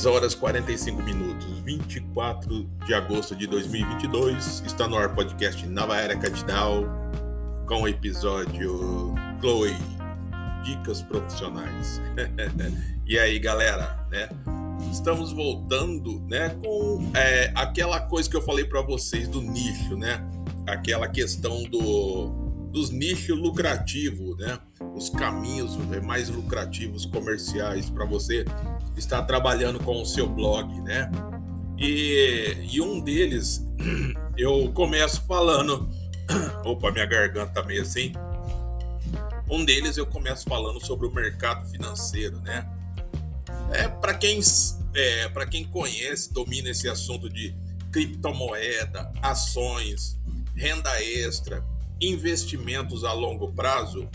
10 horas 45 minutos, 24 de agosto de 2022. Está no ar podcast Nova Era Catidal com o episódio Chloe Dicas Profissionais. e aí, galera, né? Estamos voltando, né, com é, aquela coisa que eu falei para vocês do nicho, né? Aquela questão do dos nichos lucrativos, né? Os caminhos mais lucrativos comerciais para você estar trabalhando com o seu blog, né? E, e um deles eu começo falando, opa, minha garganta tá meio assim. Um deles eu começo falando sobre o mercado financeiro, né? É para quem é, para quem conhece, domina esse assunto de criptomoeda, ações, renda extra, investimentos a longo prazo,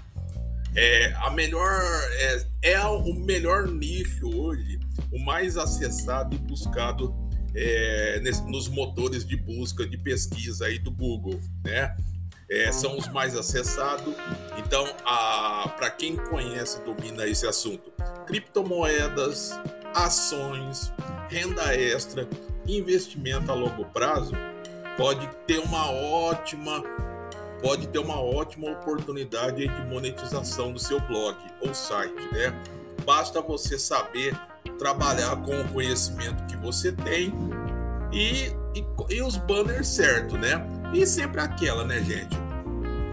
é, a melhor é, é o melhor nicho hoje, o mais acessado e buscado é, nos motores de busca de pesquisa aí do Google, né? É, são os mais acessados. Então, para quem conhece, domina esse assunto, criptomoedas, ações, renda extra, investimento a longo prazo, pode ter uma ótima pode ter uma ótima oportunidade de monetização do seu blog ou site, né? Basta você saber trabalhar com o conhecimento que você tem e, e, e os banners certos, né? E sempre aquela, né, gente?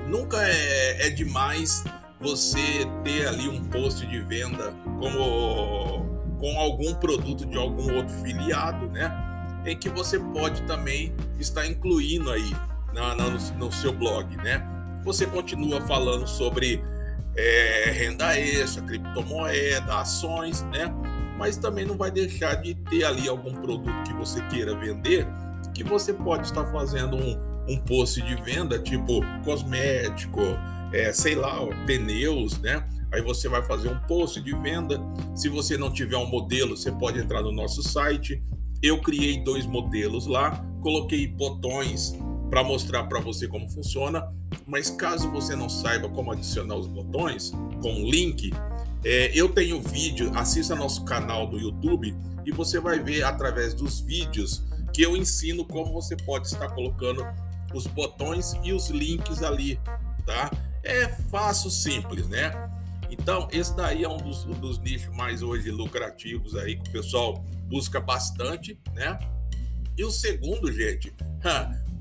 Nunca é, é demais você ter ali um post de venda como com algum produto de algum outro filiado, né? Em que você pode também estar incluindo aí na, na, no, no, seu blog, né? Você continua falando sobre é, renda extra, criptomoeda, ações, né? Mas também não vai deixar de ter ali algum produto que você queira vender, que você pode estar fazendo um, um post de venda, tipo cosmético, é, sei lá, pneus, né? Aí você vai fazer um post de venda. Se você não tiver um modelo, você pode entrar no nosso site. Eu criei dois modelos lá, coloquei botões para mostrar para você como funciona. Mas caso você não saiba como adicionar os botões com um link, é, eu tenho vídeo, assista nosso canal do YouTube e você vai ver através dos vídeos que eu ensino como você pode estar colocando os botões e os links ali, tá? É fácil, simples, né? Então, esse daí é um dos, dos nichos mais hoje lucrativos aí que o pessoal busca bastante, né? E o segundo, gente,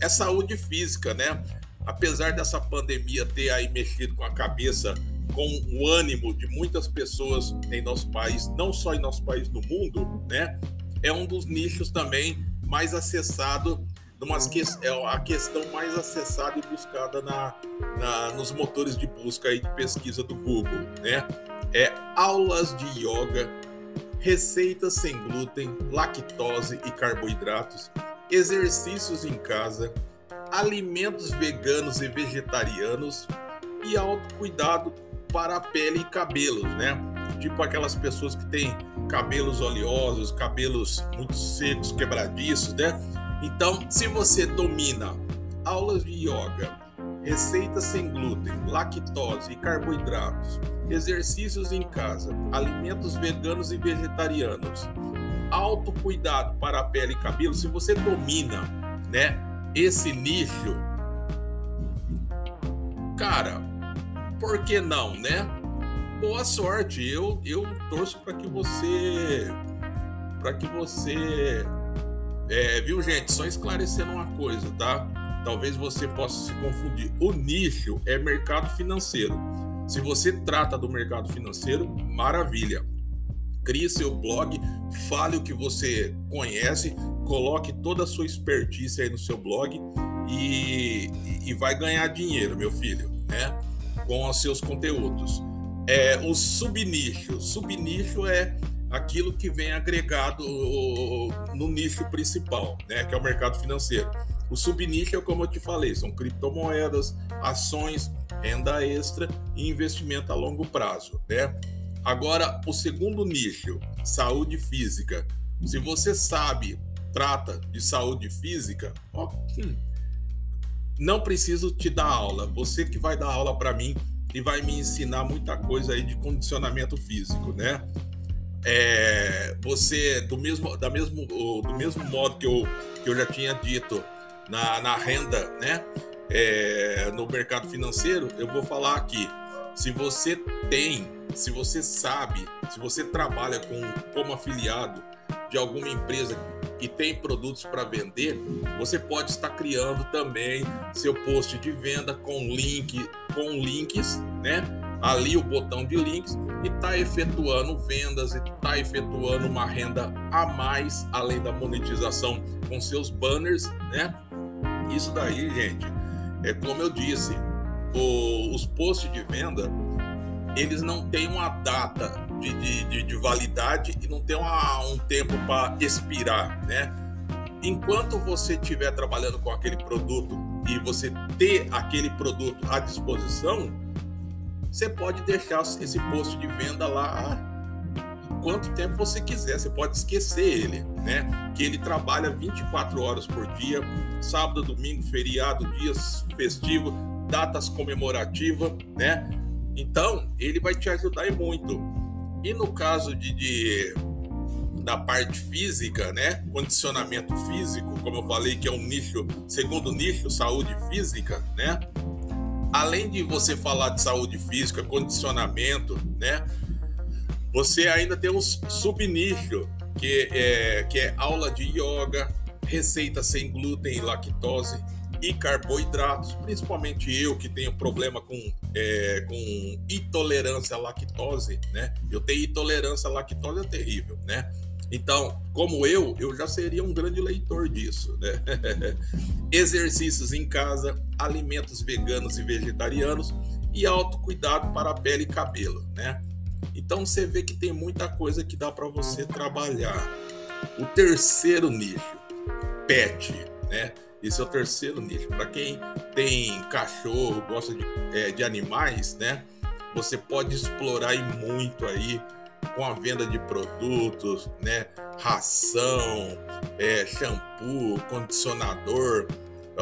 é saúde física, né? Apesar dessa pandemia ter aí mexido com a cabeça, com o ânimo de muitas pessoas em nosso país, não só em nosso país, no mundo, né? É um dos nichos também mais acessado, que, é a questão mais acessada e buscada na, na, nos motores de busca e de pesquisa do Google, né? É aulas de yoga, receitas sem glúten, lactose e carboidratos, exercícios em casa, alimentos veganos e vegetarianos e autocuidado para a pele e cabelos, né? Tipo aquelas pessoas que têm cabelos oleosos, cabelos muito secos, quebradiços, né? Então, se você domina aulas de yoga, receitas sem glúten, lactose e carboidratos, exercícios em casa, alimentos veganos e vegetarianos, autocuidado para a pele e cabelo, se você domina, né, esse nicho, cara, por que não, né? Boa sorte. Eu eu torço para que você para que você é, viu, gente? Só esclarecendo uma coisa, tá? Talvez você possa se confundir. O nicho é mercado financeiro. Se você trata do mercado financeiro, maravilha crie seu blog, fale o que você conhece, coloque toda a sua expertise aí no seu blog e, e vai ganhar dinheiro, meu filho, né? Com os seus conteúdos. É, o subnicho. Subnicho é aquilo que vem agregado no nicho principal, né? Que é o mercado financeiro. O subnicho é como eu te falei, são criptomoedas, ações, renda extra e investimento a longo prazo, né? Agora, o segundo nicho, saúde física. Se você sabe, trata de saúde física, ó, não preciso te dar aula. Você que vai dar aula para mim e vai me ensinar muita coisa aí de condicionamento físico, né? é, você, do mesmo, da mesmo, do mesmo modo que eu, que eu já tinha dito na, na renda, né? É, no mercado financeiro, eu vou falar aqui. Se você tem, se você sabe, se você trabalha com, como afiliado de alguma empresa e tem produtos para vender, você pode estar criando também seu post de venda com link, com links, né? Ali o botão de links e está efetuando vendas e está efetuando uma renda a mais além da monetização com seus banners, né? Isso daí, gente, é como eu disse, o, os posts de venda eles não têm uma data de, de, de, de validade e não tem uma, um tempo para expirar, né? Enquanto você estiver trabalhando com aquele produto e você ter aquele produto à disposição, você pode deixar esse post de venda lá quanto tempo você quiser, você pode esquecer ele, né? Que ele trabalha 24 horas por dia, sábado, domingo, feriado, dias festivos, datas comemorativas, né? Então, ele vai te ajudar muito. E no caso de, de da parte física, né? Condicionamento físico, como eu falei, que é um nicho, segundo nicho, saúde física, né? Além de você falar de saúde física, condicionamento, né? Você ainda tem um subnicho que é, que é aula de yoga, receita sem glúten e lactose, e carboidratos, principalmente eu que tenho problema com, é, com intolerância à lactose, né? Eu tenho intolerância à lactose é terrível, né? Então, como eu, eu já seria um grande leitor disso, né? Exercícios em casa, alimentos veganos e vegetarianos e autocuidado para pele e cabelo, né? Então você vê que tem muita coisa que dá para você trabalhar. O terceiro nicho, pet, né? Esse é o terceiro nicho. Para quem tem cachorro, gosta de, é, de animais, né? Você pode explorar e muito aí com a venda de produtos, né? Ração, é, shampoo, condicionador.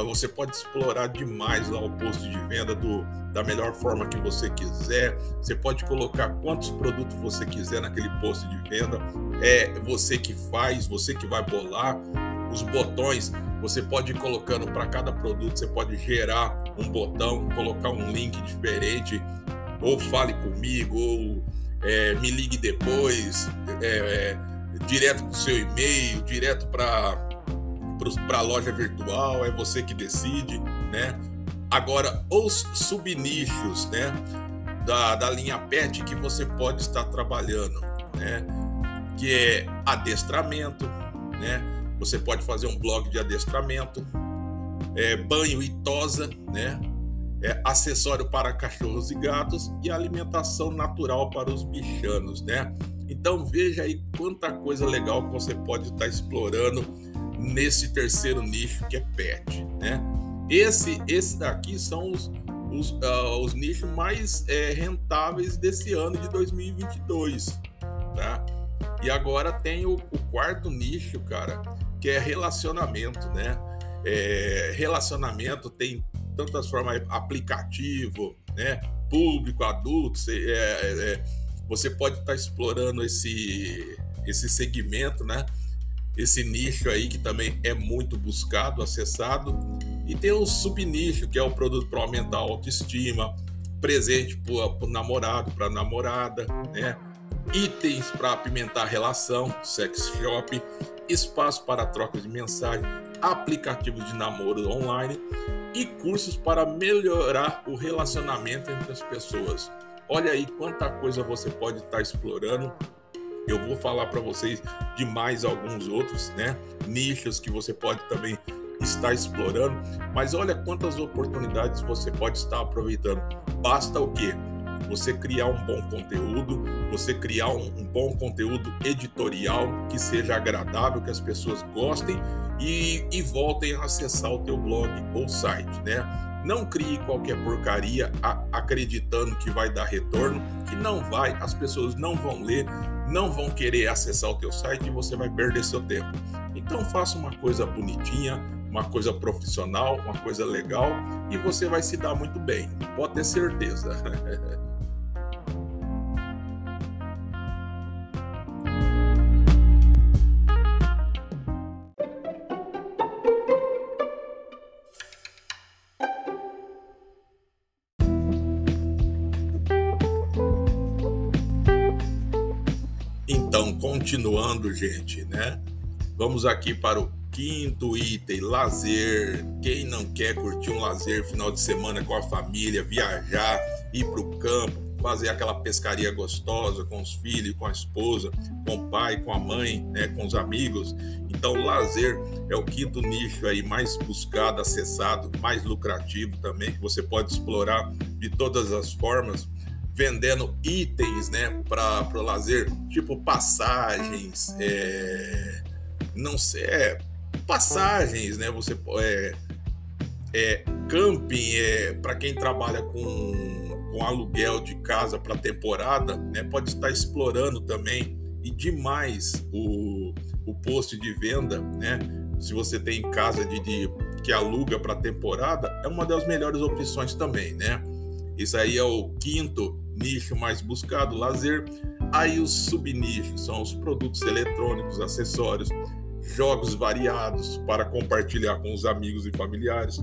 Você pode explorar demais lá o posto de venda do, da melhor forma que você quiser. Você pode colocar quantos produtos você quiser naquele posto de venda. É você que faz, você que vai bolar os botões você pode ir colocando para cada produto, você pode gerar um botão, colocar um link diferente, ou fale comigo, ou é, me ligue depois, é, é, direto do seu e-mail, direto para a loja virtual, é você que decide, né? Agora, os subnichos, né? Da, da linha PET que você pode estar trabalhando, né? Que é adestramento, né? Você pode fazer um blog de adestramento, é, banho e tosa, né? É, acessório para cachorros e gatos e alimentação natural para os bichanos, né? Então veja aí quanta coisa legal que você pode estar explorando nesse terceiro nicho que é pet, né? Esse, esse daqui são os, os, uh, os nichos mais é, rentáveis desse ano de 2022, tá? E agora tem o, o quarto nicho, cara, que é relacionamento, né? É, relacionamento tem tantas formas, aplicativo, né? Público, adulto, é, é, é, você pode estar tá explorando esse, esse segmento, né? Esse nicho aí que também é muito buscado, acessado. E tem o subnicho, que é o produto para aumentar a autoestima, presente para o namorado, para a namorada, né? Itens para apimentar a relação, sex shop espaço para troca de mensagem, aplicativos de namoro online e cursos para melhorar o relacionamento entre as pessoas. Olha aí quanta coisa você pode estar explorando. Eu vou falar para vocês de mais alguns outros, né? Nichos que você pode também estar explorando, mas olha quantas oportunidades você pode estar aproveitando. Basta o quê? Você criar um bom conteúdo, você criar um, um bom conteúdo editorial que seja agradável, que as pessoas gostem e, e voltem a acessar o teu blog ou site, né? Não crie qualquer porcaria a, acreditando que vai dar retorno, que não vai, as pessoas não vão ler, não vão querer acessar o teu site e você vai perder seu tempo. Então faça uma coisa bonitinha, uma coisa profissional, uma coisa legal e você vai se dar muito bem. Pode ter certeza. continuando, gente, né? Vamos aqui para o quinto item, lazer. Quem não quer curtir um lazer final de semana com a família, viajar, ir para o campo, fazer aquela pescaria gostosa com os filhos, com a esposa, com o pai, com a mãe, né, com os amigos. Então, lazer é o quinto nicho aí mais buscado, acessado, mais lucrativo também, que você pode explorar de todas as formas vendendo itens, né, para o lazer, tipo passagens, é, não sei, é, passagens, né? Você é, é camping, é para quem trabalha com, com aluguel de casa para temporada, né? Pode estar explorando também e demais o, o post de venda, né? Se você tem casa de, de que aluga para temporada, é uma das melhores opções também, né? Isso aí é o quinto nicho mais buscado, lazer. Aí os subnichos são os produtos eletrônicos, acessórios, jogos variados para compartilhar com os amigos e familiares,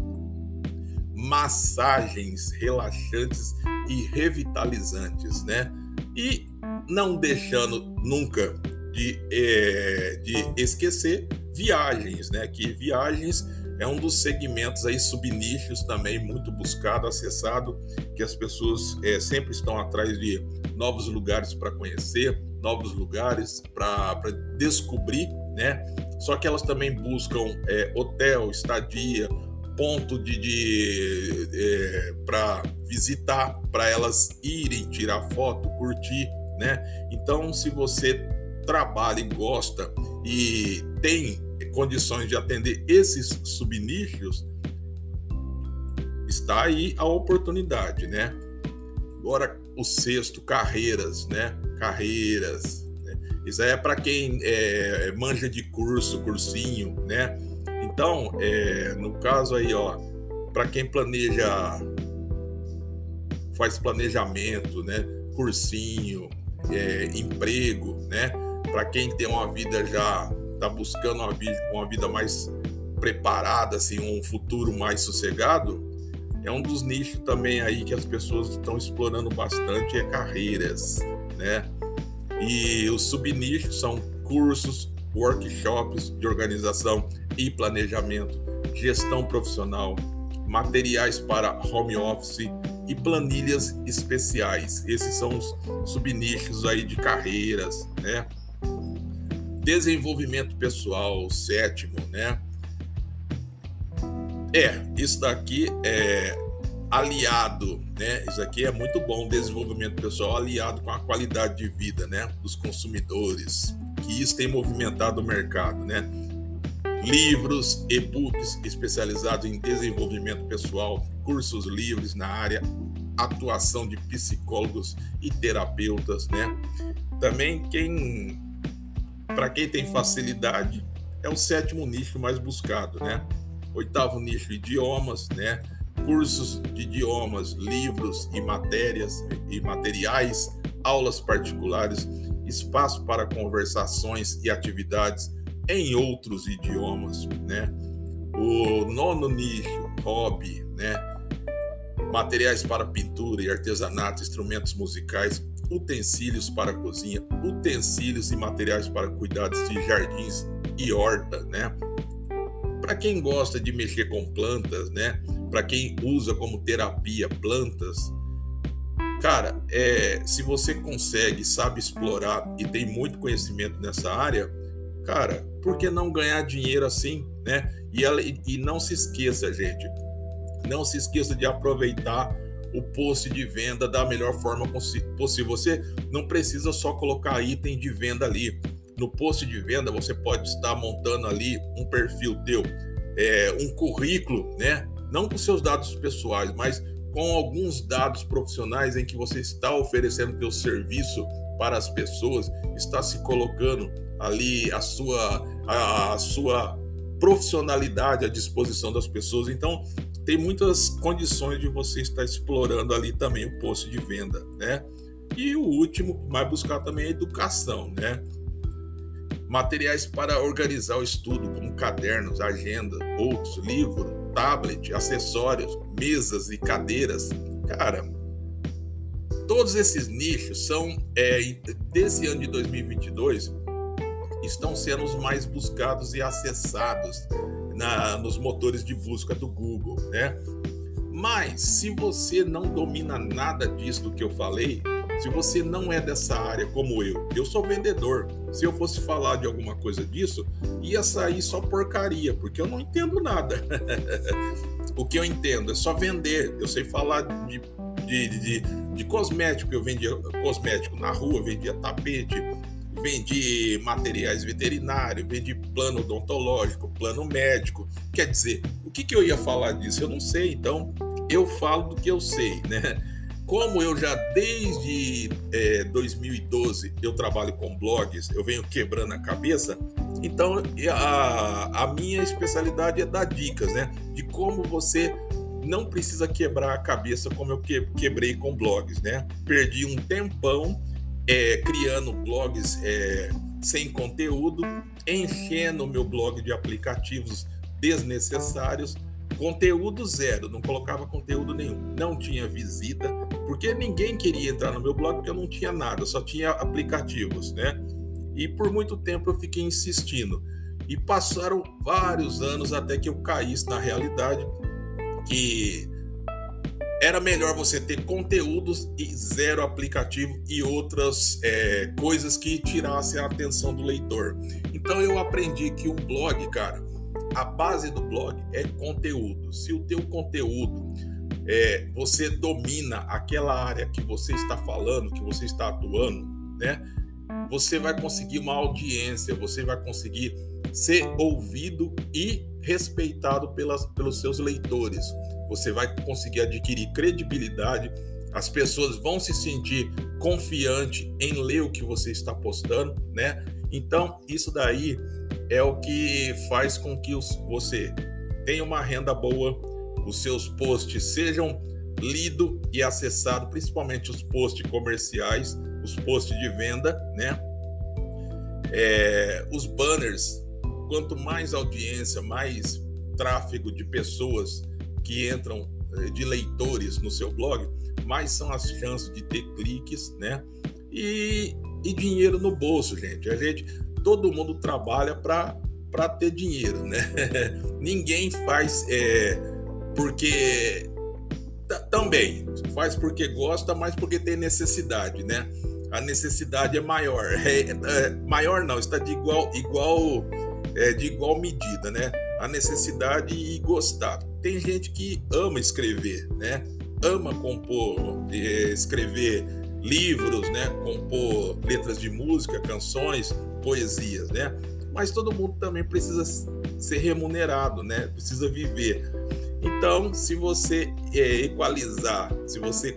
massagens relaxantes e revitalizantes, né? E não deixando nunca de, é, de esquecer viagens, né? Que viagens é um dos segmentos aí subnichos também muito buscado, acessado, que as pessoas é, sempre estão atrás de novos lugares para conhecer, novos lugares para descobrir, né? Só que elas também buscam é, hotel, estadia, ponto de, de é, para visitar, para elas irem tirar foto, curtir, né? Então, se você trabalha e gosta e tem condições de atender esses subnichos, está aí a oportunidade, né? Agora o sexto, carreiras, né? Carreiras. Né? Isso aí é para quem é, manja de curso, cursinho, né? Então, é, no caso aí, ó, para quem planeja, faz planejamento, né? Cursinho, é, emprego, né? Para quem tem uma vida já está buscando uma vida, uma vida mais preparada, assim, um futuro mais sossegado, é um dos nichos também aí que as pessoas estão explorando bastante é carreiras, né? E os subnichos são cursos, workshops de organização e planejamento, gestão profissional, materiais para home office e planilhas especiais. Esses são os subnichos aí de carreiras, né? Desenvolvimento pessoal, o sétimo, né? É, isso daqui é aliado, né? Isso aqui é muito bom, desenvolvimento pessoal aliado com a qualidade de vida, né, dos consumidores, que isso tem movimentado o mercado, né? Livros, e-books especializados em desenvolvimento pessoal, cursos livres na área, atuação de psicólogos e terapeutas, né? Também quem para quem tem facilidade, é o sétimo nicho mais buscado, né? Oitavo nicho, idiomas, né? Cursos de idiomas, livros e matérias e materiais, aulas particulares, espaço para conversações e atividades em outros idiomas, né? O nono nicho, hobby, né? Materiais para pintura e artesanato, instrumentos musicais, utensílios para cozinha, utensílios e materiais para cuidados de jardins e horta, né? Para quem gosta de mexer com plantas, né? Para quem usa como terapia plantas, cara, é, se você consegue, sabe explorar e tem muito conhecimento nessa área, cara, por que não ganhar dinheiro assim, né? E, ela, e não se esqueça, gente, não se esqueça de aproveitar o post de venda da melhor forma possível. Você não precisa só colocar item de venda ali. No post de venda, você pode estar montando ali um perfil teu, é, um currículo, né? Não com seus dados pessoais, mas com alguns dados profissionais em que você está oferecendo teu serviço para as pessoas, está se colocando ali a sua, a, a sua profissionalidade à disposição das pessoas. Então, tem muitas condições de você estar explorando ali também o posto de venda, né? E o último, mais buscar também é educação, né? Materiais para organizar o estudo, como cadernos, agenda, outros, livro, tablet, acessórios, mesas e cadeiras. Cara, todos esses nichos são, é, desse ano de 2022, estão sendo os mais buscados e acessados na, nos motores de busca do Google, né? Mas se você não domina nada disso do que eu falei, se você não é dessa área como eu, eu sou vendedor. Se eu fosse falar de alguma coisa disso, ia sair só porcaria, porque eu não entendo nada. o que eu entendo é só vender. Eu sei falar de, de, de, de cosmético, eu vendia cosmético na rua, vendia tapete, vendi materiais veterinários, vendi plano odontológico, plano médico. Quer dizer, o que, que eu ia falar disso? Eu não sei, então eu falo do que eu sei, né? como eu já desde é, 2012 eu trabalho com blogs, eu venho quebrando a cabeça, então a, a minha especialidade é dar dicas, né? De como você não precisa quebrar a cabeça como eu que, quebrei com blogs, né? Perdi um tempão é, criando blogs é, sem conteúdo, enchendo o meu blog de aplicativos desnecessários Conteúdo zero, não colocava conteúdo nenhum. Não tinha visita, porque ninguém queria entrar no meu blog porque eu não tinha nada, só tinha aplicativos, né? E por muito tempo eu fiquei insistindo. E passaram vários anos até que eu caísse na realidade que era melhor você ter conteúdos e zero aplicativo e outras é, coisas que tirassem a atenção do leitor. Então eu aprendi que um blog, cara, a base do blog é conteúdo. Se o teu conteúdo é, você domina aquela área que você está falando, que você está atuando, né? Você vai conseguir uma audiência, você vai conseguir ser ouvido e respeitado pelas, pelos seus leitores. Você vai conseguir adquirir credibilidade, as pessoas vão se sentir confiante em ler o que você está postando, né? Então, isso daí é o que faz com que você tenha uma renda boa, os seus posts sejam lidos e acessados, principalmente os posts comerciais, os posts de venda, né? É, os banners, quanto mais audiência, mais tráfego de pessoas que entram, eh, de leitores no seu blog, mais são as chances de ter cliques, né? E, e dinheiro no bolso, gente. A gente todo mundo trabalha para ter dinheiro, né? Ninguém faz é, porque também faz porque gosta, mas porque tem necessidade, né? A necessidade é maior, é, é, maior não, está de igual igual é, de igual medida, né? A necessidade e gostar. Tem gente que ama escrever, né? Ama compor, é, escrever livros, né? Compor letras de música, canções, poesias, né? Mas todo mundo também precisa ser remunerado, né? Precisa viver. Então, se você é, equalizar, se você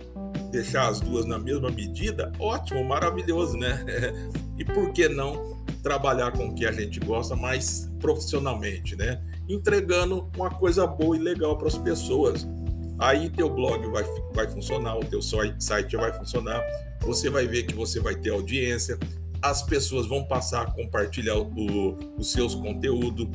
deixar as duas na mesma medida, ótimo, maravilhoso, né? e por que não trabalhar com o que a gente gosta mais profissionalmente, né? Entregando uma coisa boa e legal para as pessoas. Aí teu blog vai, vai funcionar, o teu site vai funcionar, você vai ver que você vai ter audiência, as pessoas vão passar a compartilhar o, os seus conteúdos,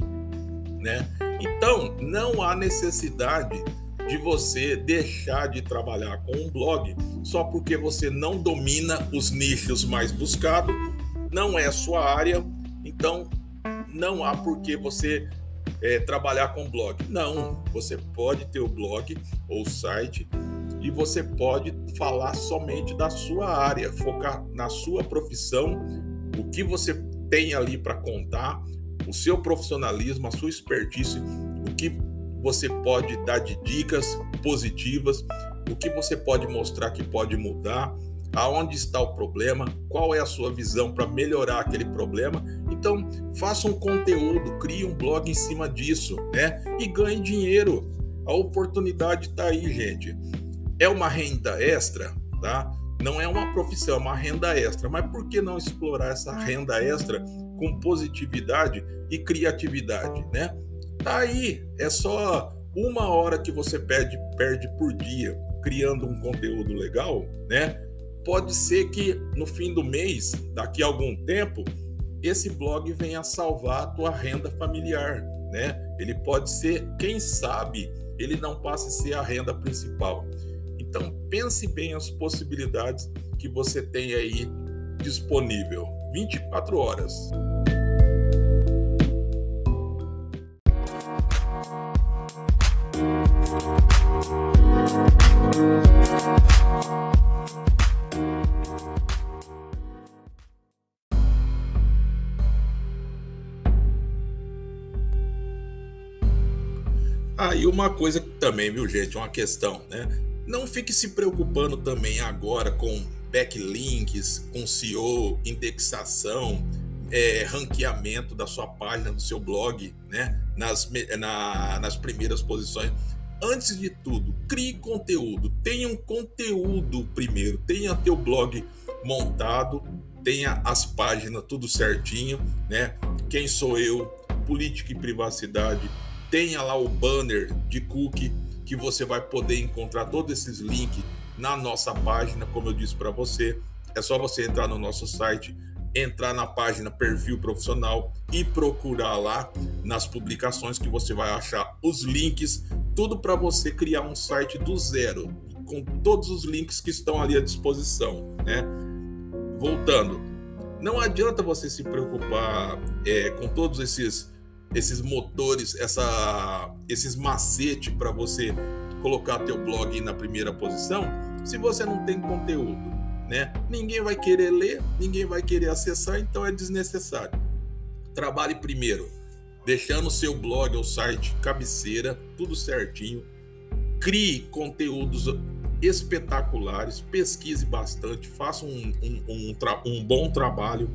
né? Então, não há necessidade de você deixar de trabalhar com um blog só porque você não domina os nichos mais buscados, não é sua área, então não há por que você é, trabalhar com blog. Não, você pode ter o blog ou site e você pode falar somente da sua área, focar na sua profissão, o que você tem ali para contar, o seu profissionalismo, a sua expertise, o que você pode dar de dicas positivas, o que você pode mostrar que pode mudar, aonde está o problema, qual é a sua visão para melhorar aquele problema. Então, faça um conteúdo, crie um blog em cima disso, né? E ganhe dinheiro. A oportunidade está aí, gente é uma renda extra, tá? Não é uma profissão, é uma renda extra. Mas por que não explorar essa renda extra com positividade e criatividade, né? Tá aí, é só uma hora que você perde, perde por dia criando um conteúdo legal, né? Pode ser que no fim do mês, daqui a algum tempo, esse blog venha salvar a tua renda familiar, né? Ele pode ser, quem sabe, ele não passe a ser a renda principal. Então pense bem as possibilidades que você tem aí disponível. 24 horas. Ah, e uma coisa também, viu, gente? Uma questão, né? Não fique se preocupando também agora com backlinks, com SEO, indexação, é, ranqueamento da sua página, do seu blog, né? Nas, na, nas primeiras posições. Antes de tudo, crie conteúdo. Tenha um conteúdo primeiro. Tenha teu blog montado, tenha as páginas tudo certinho, né? Quem sou eu? Política e privacidade tenha lá o banner de cookie que você vai poder encontrar todos esses links na nossa página, como eu disse para você. É só você entrar no nosso site, entrar na página perfil profissional e procurar lá nas publicações que você vai achar os links, tudo para você criar um site do zero, com todos os links que estão ali à disposição, né? Voltando, não adianta você se preocupar é, com todos esses esses motores, essa, esses macetes para você colocar teu blog na primeira posição, se você não tem conteúdo, né? Ninguém vai querer ler, ninguém vai querer acessar, então é desnecessário. Trabalhe primeiro, deixando o seu blog ou site cabeceira, tudo certinho. Crie conteúdos espetaculares, pesquise bastante, faça um, um, um, um bom trabalho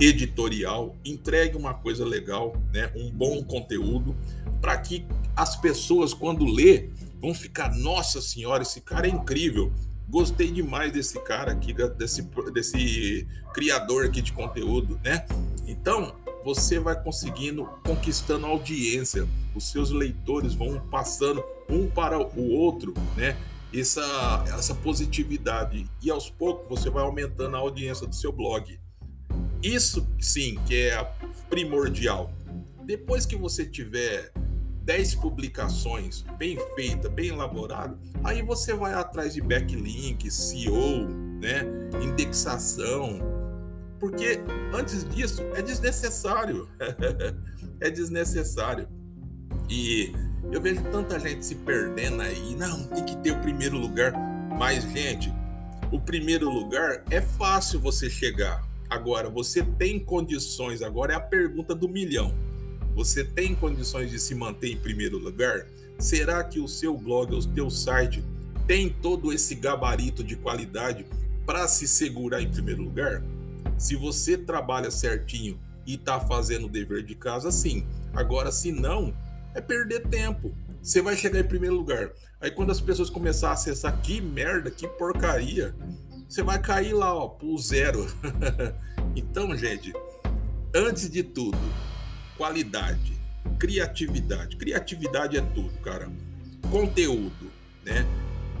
editorial, entregue uma coisa legal, né, um bom conteúdo, para que as pessoas, quando lê, vão ficar, nossa senhora, esse cara é incrível. Gostei demais desse cara aqui, desse, desse criador aqui de conteúdo, né? Então, você vai conseguindo, conquistando audiência. Os seus leitores vão passando um para o outro, né? Essa, essa positividade. E aos poucos você vai aumentando a audiência do seu blog. Isso sim que é primordial. Depois que você tiver 10 publicações bem feitas, bem elaboradas, aí você vai atrás de backlink, SEO, né, indexação, porque antes disso é desnecessário. é desnecessário. E eu vejo tanta gente se perdendo aí, não, tem que ter o primeiro lugar. Mas, gente, o primeiro lugar é fácil você chegar. Agora, você tem condições? Agora é a pergunta do milhão. Você tem condições de se manter em primeiro lugar? Será que o seu blog, o seu site tem todo esse gabarito de qualidade para se segurar em primeiro lugar? Se você trabalha certinho e está fazendo o dever de casa, sim. Agora, se não, é perder tempo. Você vai chegar em primeiro lugar. Aí quando as pessoas começarem a acessar que merda, que porcaria, você vai cair lá, ó, pro zero. então, gente, antes de tudo, qualidade, criatividade. Criatividade é tudo, cara. Conteúdo, né?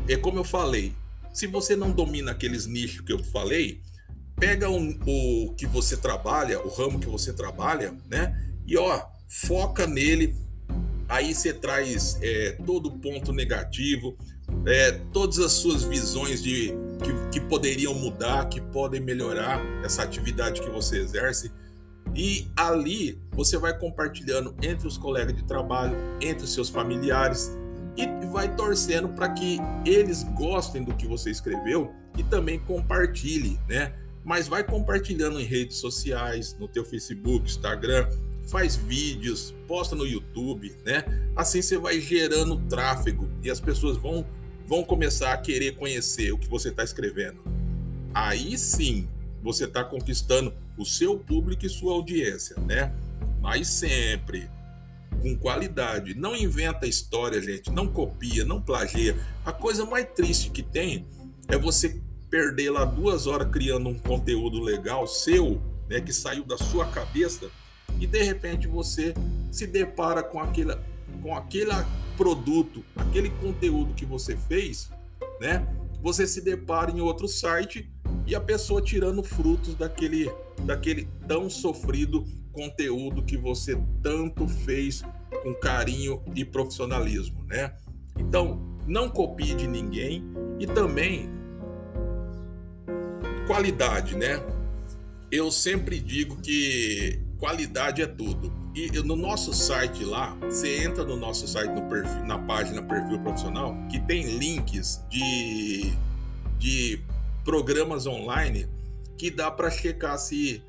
É como eu falei, se você não domina aqueles nichos que eu falei, pega um, o que você trabalha, o ramo que você trabalha, né? E ó, foca nele. Aí você traz é, todo ponto negativo, é, todas as suas visões de que, que poderiam mudar, que podem melhorar essa atividade que você exerce. E ali você vai compartilhando entre os colegas de trabalho, entre os seus familiares e vai torcendo para que eles gostem do que você escreveu e também compartilhe, né? Mas vai compartilhando em redes sociais, no teu Facebook, Instagram, faz vídeos, posta no YouTube, né? Assim você vai gerando tráfego e as pessoas vão vão começar a querer conhecer o que você está escrevendo. Aí sim você está conquistando o seu público e sua audiência, né? Mas sempre com qualidade. Não inventa história, gente. Não copia, não plagia. A coisa mais triste que tem é você perder lá duas horas criando um conteúdo legal seu, né, que saiu da sua cabeça, e de repente você se depara com aquela, com aquele produto, aquele conteúdo que você fez, né? Você se depara em outro site e a pessoa tirando frutos daquele, daquele tão sofrido conteúdo que você tanto fez com carinho e profissionalismo, né? Então, não copie de ninguém e também qualidade, né? Eu sempre digo que qualidade é tudo. E no nosso site lá, você entra no nosso site, no perfil, na página Perfil Profissional, que tem links de, de programas online que dá para checar se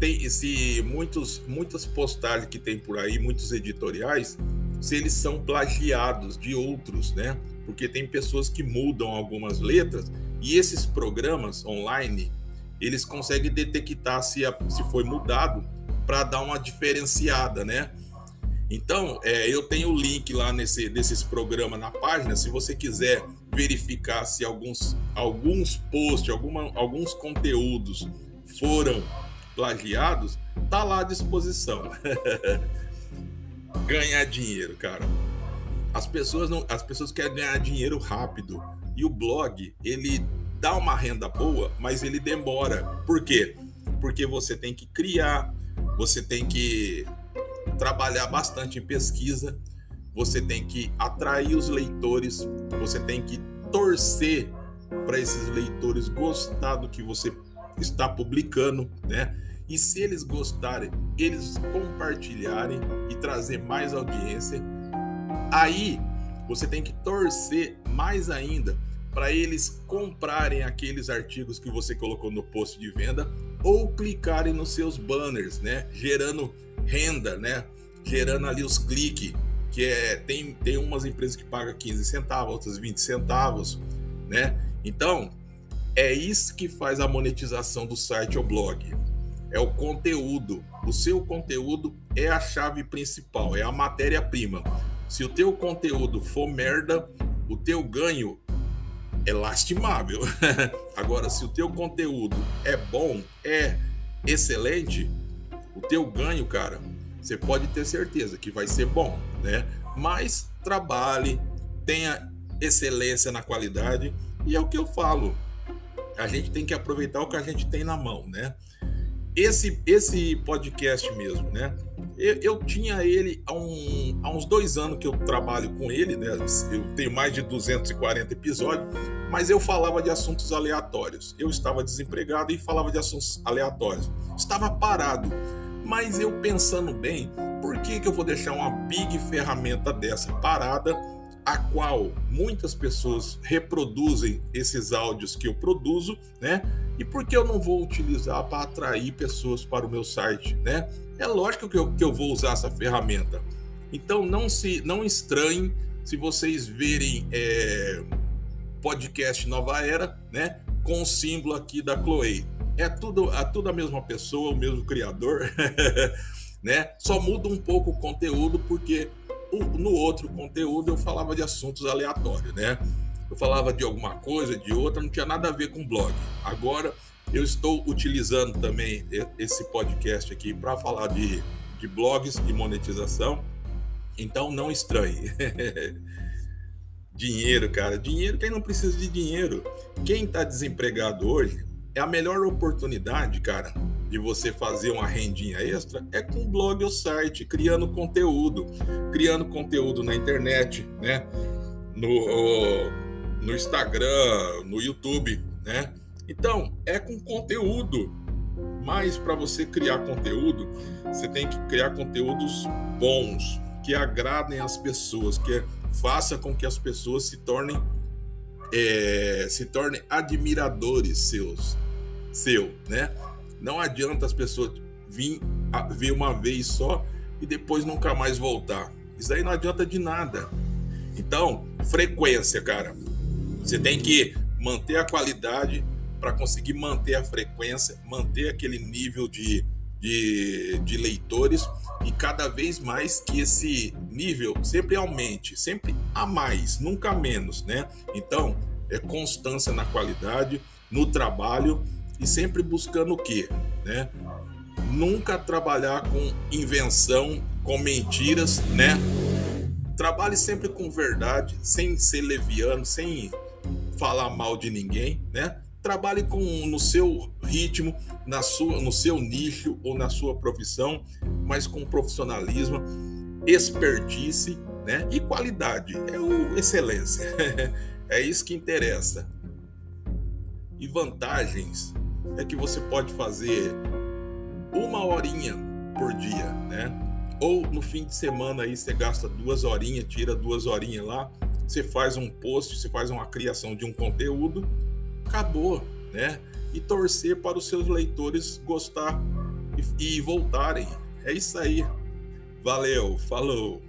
tem se muitos muitas postagens que tem por aí, muitos editoriais, se eles são plagiados de outros, né? Porque tem pessoas que mudam algumas letras e esses programas online eles conseguem detectar se, a, se foi mudado para dar uma diferenciada, né? Então, é, eu tenho o link lá nesse, desses programas na página. Se você quiser verificar se alguns, alguns posts, alguma, alguns conteúdos foram plagiados, tá lá à disposição. ganhar dinheiro, cara. As pessoas não, as pessoas querem ganhar dinheiro rápido e o blog ele dá uma renda boa, mas ele demora. Por quê? Porque você tem que criar, você tem que trabalhar bastante em pesquisa, você tem que atrair os leitores, você tem que torcer para esses leitores gostar do que você está publicando, né? E se eles gostarem, eles compartilharem e trazer mais audiência, aí você tem que torcer mais ainda para eles comprarem aqueles artigos que você colocou no post de venda ou clicarem nos seus banners, né? Gerando renda, né? Gerando ali os cliques, que é tem tem umas empresas que pagam 15 centavos, outras 20 centavos, né? Então, é isso que faz a monetização do site ou blog é o conteúdo. O seu conteúdo é a chave principal, é a matéria-prima. Se o teu conteúdo for merda, o teu ganho é lastimável. Agora, se o teu conteúdo é bom, é excelente, o teu ganho, cara, você pode ter certeza que vai ser bom, né? Mas trabalhe, tenha excelência na qualidade e é o que eu falo. A gente tem que aproveitar o que a gente tem na mão, né? Esse, esse podcast mesmo, né? Eu, eu, tinha ele há, um, há uns dois anos que eu trabalho com ele, né? Eu tenho mais de 240 episódios, mas eu falava de assuntos aleatórios. Eu estava desempregado e falava de assuntos aleatórios. Estava parado. Mas eu pensando bem, por que, que eu vou deixar uma big ferramenta dessa parada, a qual muitas pessoas reproduzem esses áudios que eu produzo, né? E por que eu não vou utilizar para atrair pessoas para o meu site, né? É lógico que eu, que eu vou usar essa ferramenta. Então não se não estranhem se vocês verem é, podcast Nova Era, né? Com o símbolo aqui da Chloe. É tudo, é tudo a mesma pessoa, o mesmo criador, né? Só muda um pouco o conteúdo porque no outro conteúdo eu falava de assuntos aleatórios, né? eu falava de alguma coisa, de outra, não tinha nada a ver com blog. Agora eu estou utilizando também esse podcast aqui para falar de, de blogs e monetização. Então não estranhe. dinheiro, cara. Dinheiro, quem não precisa de dinheiro? Quem está desempregado hoje é a melhor oportunidade, cara, de você fazer uma rendinha extra é com blog ou site, criando conteúdo, criando conteúdo na internet, né? No, no Instagram, no YouTube, né? Então, é com conteúdo. Mas para você criar conteúdo, você tem que criar conteúdos bons, que agradem as pessoas, que faça com que as pessoas se tornem é, se tornem admiradores seus, seu, né? Não adianta as pessoas vir ver uma vez só e depois nunca mais voltar. Isso aí não adianta de nada. Então, frequência, cara. Você tem que manter a qualidade para conseguir manter a frequência, manter aquele nível de, de, de leitores e cada vez mais que esse nível sempre aumente, sempre a mais, nunca menos, né? Então, é constância na qualidade, no trabalho e sempre buscando o quê, né? Nunca trabalhar com invenção, com mentiras, né? Trabalhe sempre com verdade, sem ser leviano, sem falar mal de ninguém, né? Trabalhe com no seu ritmo, na sua, no seu nicho ou na sua profissão, mas com profissionalismo, expertise, né? E qualidade é o excelência. é isso que interessa. E vantagens é que você pode fazer uma horinha por dia, né? Ou no fim de semana aí você gasta duas horinhas, tira duas horinhas lá, você faz um post, você faz uma criação de um conteúdo, acabou, né? E torcer para os seus leitores gostar e, e voltarem. É isso aí. Valeu, falou.